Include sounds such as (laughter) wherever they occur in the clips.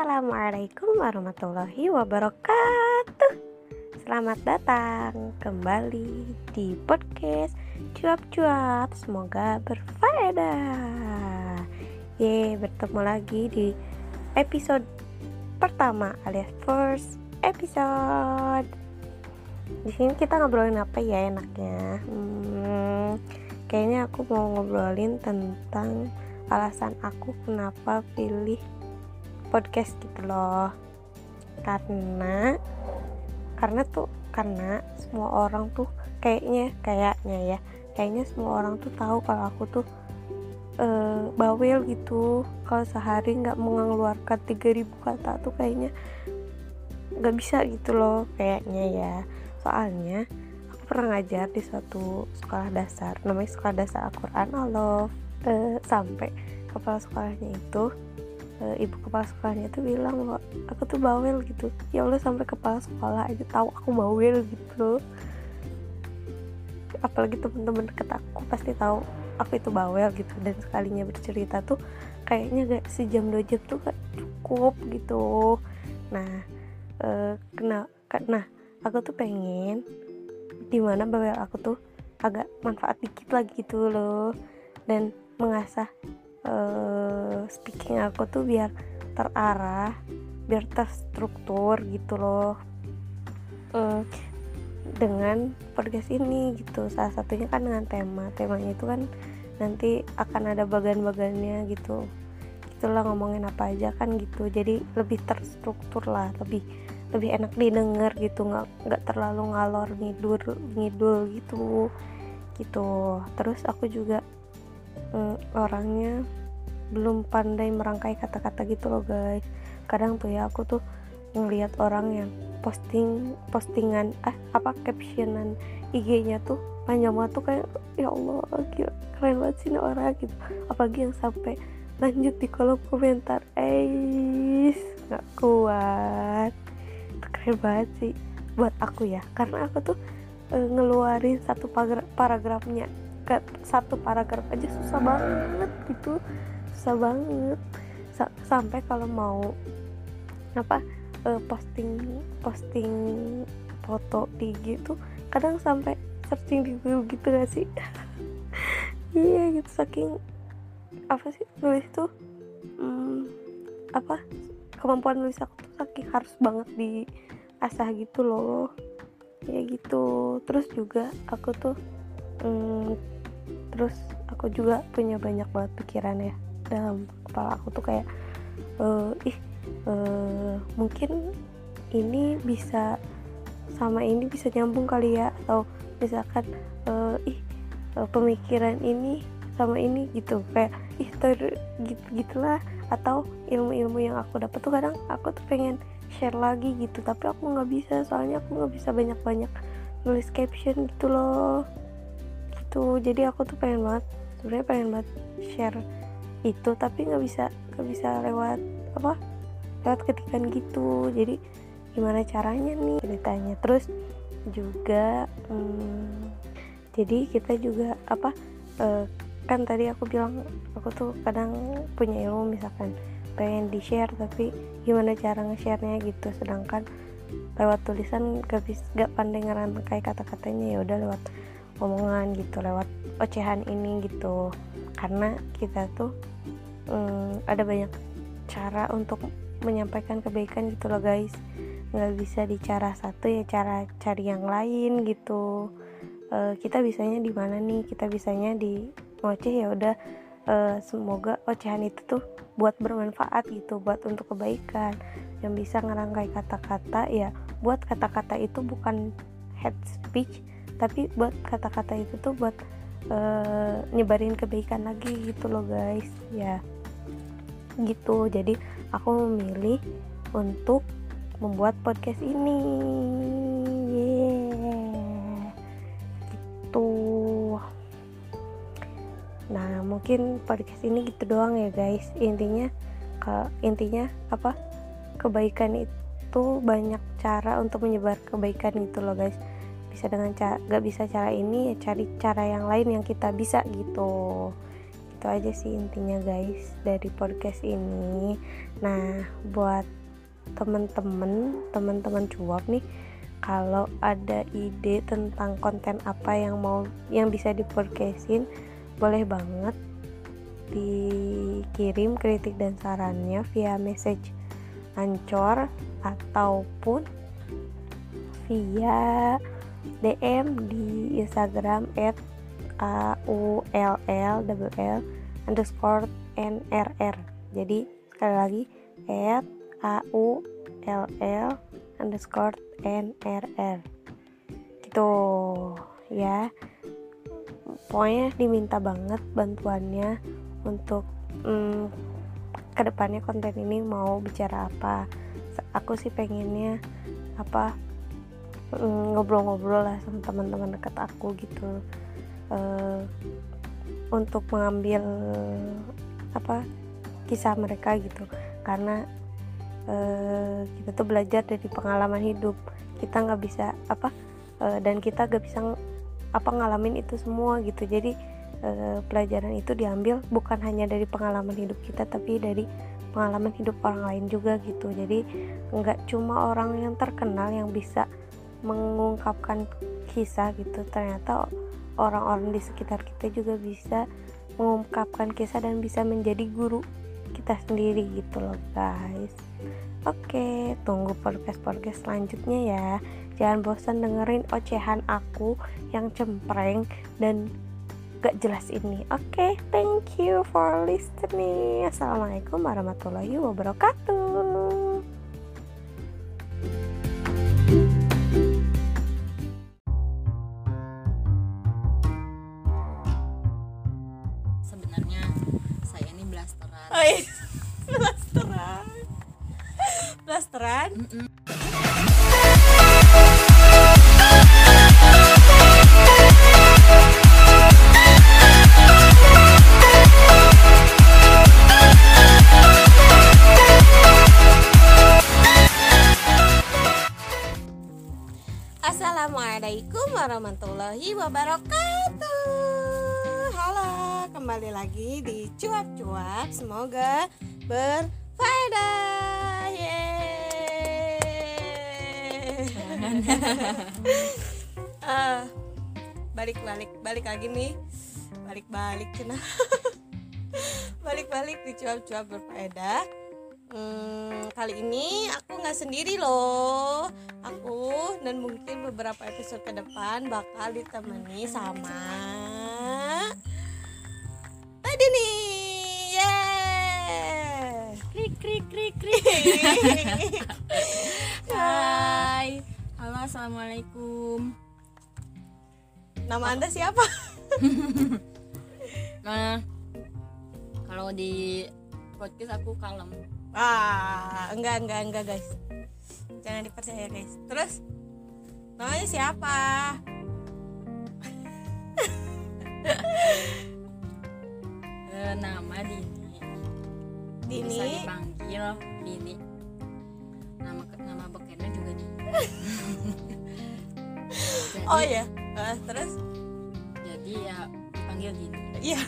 Assalamualaikum warahmatullahi wabarakatuh. Selamat datang kembali di podcast Cuap-cuap. Semoga berfaedah. Ye, bertemu lagi di episode pertama alias first episode. Di sini kita ngobrolin apa ya enaknya? Hmm, kayaknya aku mau ngobrolin tentang alasan aku kenapa pilih podcast gitu loh. Karena karena tuh karena semua orang tuh kayaknya kayaknya ya kayaknya semua orang tuh tahu kalau aku tuh uh, bawel gitu. Kalau sehari nggak mengeluarkan 3000 kata tuh kayaknya nggak bisa gitu loh kayaknya ya. Soalnya aku pernah ngajar di suatu sekolah dasar namanya sekolah dasar Al-Quran Allah uh, sampai kepala sekolahnya itu uh, ibu kepala sekolahnya itu bilang bahwa aku tuh bawel gitu. Ya Allah sampai kepala sekolah aja tahu aku bawel gitu. Apalagi teman-teman deket aku pasti tahu aku itu bawel gitu. Dan sekalinya bercerita tuh kayaknya gak sejam dua jam tuh gak cukup gitu. Nah uh, kena nah aku tuh pengen di mana bawel aku tuh agak manfaat dikit lagi gitu loh. Dan mengasah uh, speaking aku tuh biar terarah biar terstruktur gitu loh. Uh, dengan podcast ini gitu. Salah satunya kan dengan tema. Temanya itu kan nanti akan ada bagian-bagiannya gitu. Itulah ngomongin apa aja kan gitu. Jadi lebih terstruktur lah lebih lebih enak didengar gitu. Nggak nggak terlalu ngalor ngidul ngidul gitu. Gitu. Terus aku juga mm, orangnya belum pandai merangkai kata-kata gitu loh guys. Kadang tuh ya aku tuh ngelihat orang yang posting postingan ah apa captionan IG-nya tuh panjang banget tuh kayak ya Allah gila, keren banget sih orang gitu. Apalagi yang sampai lanjut di kolom komentar eh nggak kuat. Keren banget sih buat aku ya. Karena aku tuh e, ngeluarin satu paragraf paragrafnya satu paragraf aja susah banget gitu. Susah banget. Sa sampai kalau mau apa e, posting posting foto di gitu kadang sampai searching di Google gitu gak sih? (laughs) Iya gitu saking apa sih nulis itu hmm, apa kemampuan nulis aku tuh saking harus banget di asah gitu loh. Ya gitu. Terus juga aku tuh hmm, terus aku juga punya banyak banget pikiran ya dalam kepala aku tuh kayak uh, ih uh, mungkin ini bisa sama ini bisa nyambung kali ya atau misalkan uh, ih uh, pemikiran ini sama ini gitu kayak ih ter gitu gitulah atau ilmu-ilmu yang aku dapat tuh kadang aku tuh pengen share lagi gitu tapi aku nggak bisa soalnya aku nggak bisa banyak-banyak nulis caption gitu loh gitu. Jadi aku tuh pengen banget sebenarnya pengen banget share itu tapi nggak bisa nggak bisa lewat apa lewat ketikan gitu. Jadi gimana caranya nih ceritanya? Terus juga hmm, jadi kita juga apa uh, kan tadi aku bilang aku tuh kadang punya ilmu misalkan pengen di share tapi gimana cara nge-share-nya gitu. Sedangkan lewat tulisan gak, bisa, gak pandai kata-katanya ya udah lewat omongan gitu lewat ocehan ini gitu. Karena kita tuh um, ada banyak cara untuk menyampaikan kebaikan gitu loh guys. Nggak bisa di cara satu ya cara cari yang lain gitu. Uh, kita bisanya di mana nih? Kita bisanya di ngoceh ya udah. Uh, semoga ocehan itu tuh buat bermanfaat gitu buat untuk kebaikan. Yang bisa ngerangkai kata-kata ya buat kata-kata itu bukan head speech tapi buat kata-kata itu tuh buat uh, nyebarin kebaikan lagi gitu loh guys. Ya gitu. Jadi aku memilih untuk membuat podcast ini. Yeah. Gitu. Nah mungkin podcast ini gitu doang ya guys. Intinya ke intinya apa? Kebaikan itu banyak cara untuk menyebar kebaikan gitu loh guys bisa dengan cara gak bisa cara ini ya cari cara yang lain yang kita bisa gitu. Itu aja sih intinya guys dari podcast ini. Nah buat temen-temen teman-teman cuap nih kalau ada ide tentang konten apa yang mau yang bisa dipodcastin boleh banget dikirim kritik dan sarannya via message ancor ataupun via DM di Instagram at a u l l double l underscore nrr jadi sekali lagi at a u l l underscore nrr gitu ya. Pokoknya diminta banget bantuannya untuk hmm, ke depannya konten ini mau bicara apa. Aku sih pengennya apa ngobrol-ngobrol lah sama teman-teman dekat aku gitu. Uh, untuk mengambil apa kisah mereka gitu. Karena uh, kita tuh belajar dari pengalaman hidup. Kita nggak bisa apa uh, dan kita gak bisa apa ngalamin itu semua gitu. Jadi uh, pelajaran itu diambil bukan hanya dari pengalaman hidup kita tapi dari pengalaman hidup orang lain juga gitu. Jadi nggak cuma orang yang terkenal yang bisa mengungkapkan kisah gitu. Ternyata orang-orang di sekitar kita juga bisa mengungkapkan kisah dan bisa menjadi guru kita sendiri gitu loh guys. Oke tunggu podcast-podcast selanjutnya ya. Jangan bosan dengerin ocehan aku yang cempreng dan gak jelas ini. Oke thank you for listening. Assalamualaikum warahmatullahi wabarakatuh Assalamualaikum warahmatullahi wabarakatuh. Halo, kembali lagi di Cuap-Cuap. Semoga berfaedah uh, (laughs) balik-balik balik lagi nih. Balik-balik kena (laughs) balik-balik di cuap-cuap berfaedah. Hmm, kali ini aku nggak sendiri loh. Aku dan mungkin beberapa episode ke depan bakal ditemani sama tadi nih. Yeah krik krik krik krik (laughs) assalamualaikum. Nama anda siapa? (laughs) Nah kalau di podcast aku kalem. Ah enggak enggak enggak guys. Jangan dipercaya guys. Terus namanya siapa? (laughs) E, nama Dini. Dini? bisa dipanggil Dini oh ya uh, terus? Jadi ya dipanggil Dini. Iya.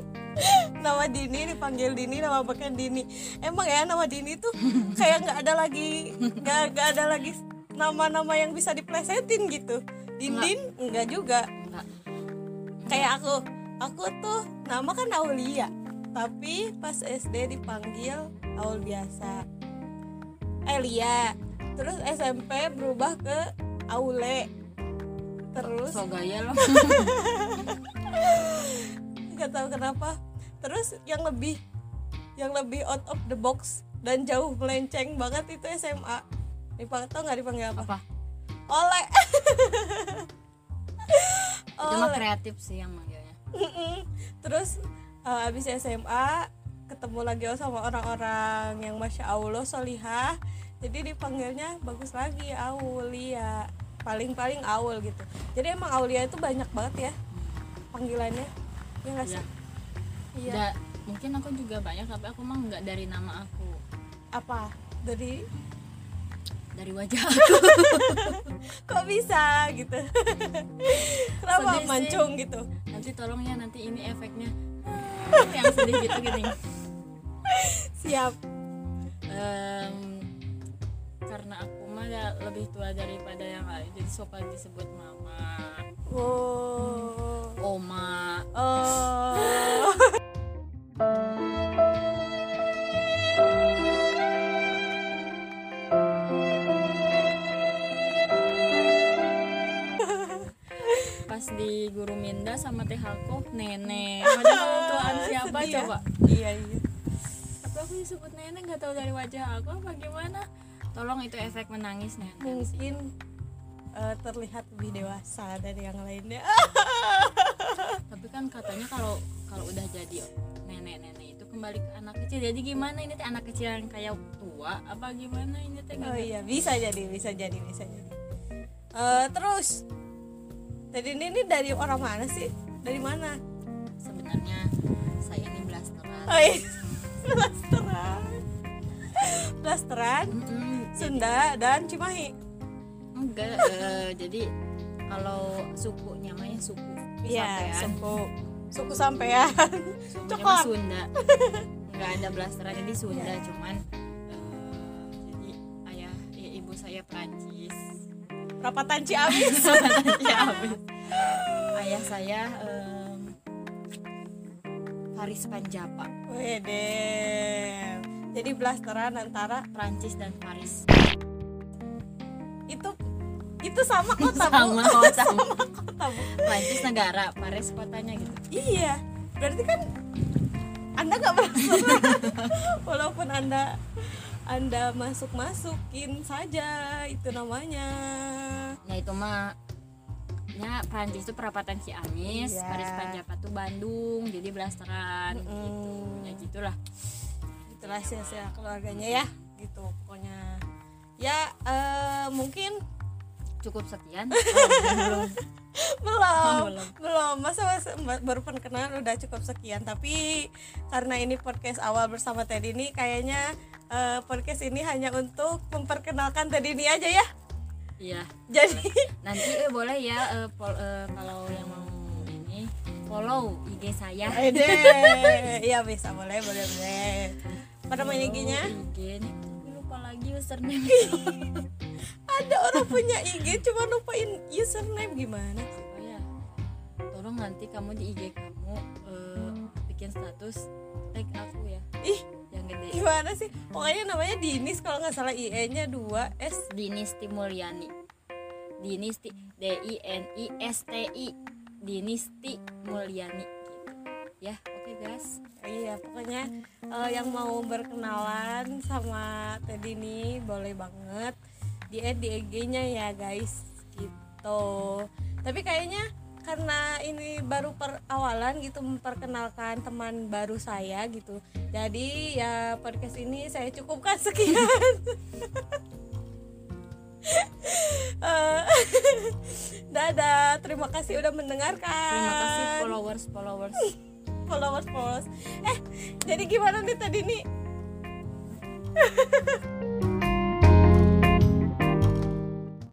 (laughs) Nama Dini dipanggil Dini nama beken Dini. Emang ya nama Dini tuh kayak nggak ada lagi nggak ada lagi nama-nama yang bisa diplesetin gitu. Dindin enggak, enggak juga. Enggak. kayak aku aku tuh nama kan Aulia tapi pas SD dipanggil Aul biasa. Elia. Terus SMP berubah ke Aule terus? So gaya loh (laughs) nggak tahu kenapa. Terus yang lebih yang lebih out of the box dan jauh melenceng banget itu SMA dipanggil tau nggak dipanggil apa? apa? Oleh. (laughs) Itu mah kreatif sih yang manggilnya. Terus uh, habis SMA ketemu lagi sama orang-orang yang masya Allah solihah. Jadi dipanggilnya bagus lagi Aulia paling-paling Aul gitu. Jadi emang Aulia itu banyak banget ya panggilannya. Ya nggak sih? Iya. Ya, mungkin aku juga banyak tapi aku mah nggak dari nama aku. Apa? Dari? Dari wajah aku. (laughs) Kok bisa gitu? (laughs) Kenapa mancung gitu? Nanti tolong ya nanti ini efeknya. (laughs) Yang sedih gitu gini. Siap. Em, karena aku mah ya lebih tua daripada yang lain. Jadi sopan disebut mama oh oma. Oh. (laughs) Pas di guru Minda sama Teh Halko nenek. Padahal tuan (laughs) siapa Sedih ya? coba? Iya iya. Tapi aku disebut nenek nggak tahu dari wajah aku apa gimana tolong itu efek menangis nenek mungkin eh, terlihat lebih dewasa dari yang lainnya. (laughs) Tapi kan katanya kalau kalau udah jadi nenek-nenek itu kembali ke anak kecil. Jadi gimana ini teh anak kecil yang kayak tua? Apa gimana ini teh? Oh iya bisa jadi bisa jadi bisa jadi. Eh, terus tadi ini, ini dari orang mana sih? Dari mana? Sebenarnya saya ini blasteran. Oh iya (laughs) blasteran. Blasteran? Mm-mm, Sunda dan Cimahi. Enggak eh, jadi kalau sukunya mah ya suku iya suku suku sampean. Coklat. Sunda. Nggak ada blasteran jadi Sunda Iya. cuman eh, jadi ayah ya, ibu saya Prancis rapatan Ciamis. (laughs) Habis. ayah saya em, Faris Panjapa. Wede jadi blasteran antara Prancis dan Paris itu itu sama kota Bu? sama kota (laughs) kota Bu. Prancis negara Paris kotanya gitu Iya, berarti kan Anda nggak blasteran (laughs) walaupun Anda Anda masuk masukin saja itu namanya. nah itu mah ya Prancis itu perapatan Ciamis Iya. Paris Panjapa tuh Bandung jadi blasteran gitu Mm. ya gitulah Itulah sia-sia keluarganya ya, gitu. Pokoknya. Ya eh, mungkin cukup sekian? Oh, (laughs) belum. Belum. Belum. belum. Masa, masa baru perkenalan udah cukup sekian. Tapi karena ini podcast awal bersama Teddy ini kayaknya eh, podcast ini hanya untuk memperkenalkan Teddy ini aja ya. Iya. Jadi (laughs) nanti eh, boleh ya eh, pol- eh, kalau yang mau ini follow IG saya. Ede, (laughs) iya bisa. Boleh boleh boleh. Pada main IG-nya IG nih lupa lagi username (laughs) ada orang punya IG cuma lupain username gimana? sih? oh ya tolong nanti kamu di IG kamu eh, bikin status tag aku ya Ih yang gede gimana sih? Pokoknya namanya Dinis kalau nggak salah IE-nya 2 S. Dinisti Mulyani Dinisti D I N I S T I Dinisti Mulyani gitu ya guys Iya pokoknya eh, yang mau berkenalan sama Teddy ini boleh banget di di IG-nya ya guys gitu. Tapi kayaknya karena ini baru perawalan gitu memperkenalkan teman baru saya gitu. Jadi ya podcast ini saya cukupkan sekian. (laughs) Eh, (laughs) Dadah, terima kasih udah mendengarkan. terima kasih followers followers followers followers. Eh, jadi gimana nih tadi nih? (laughs)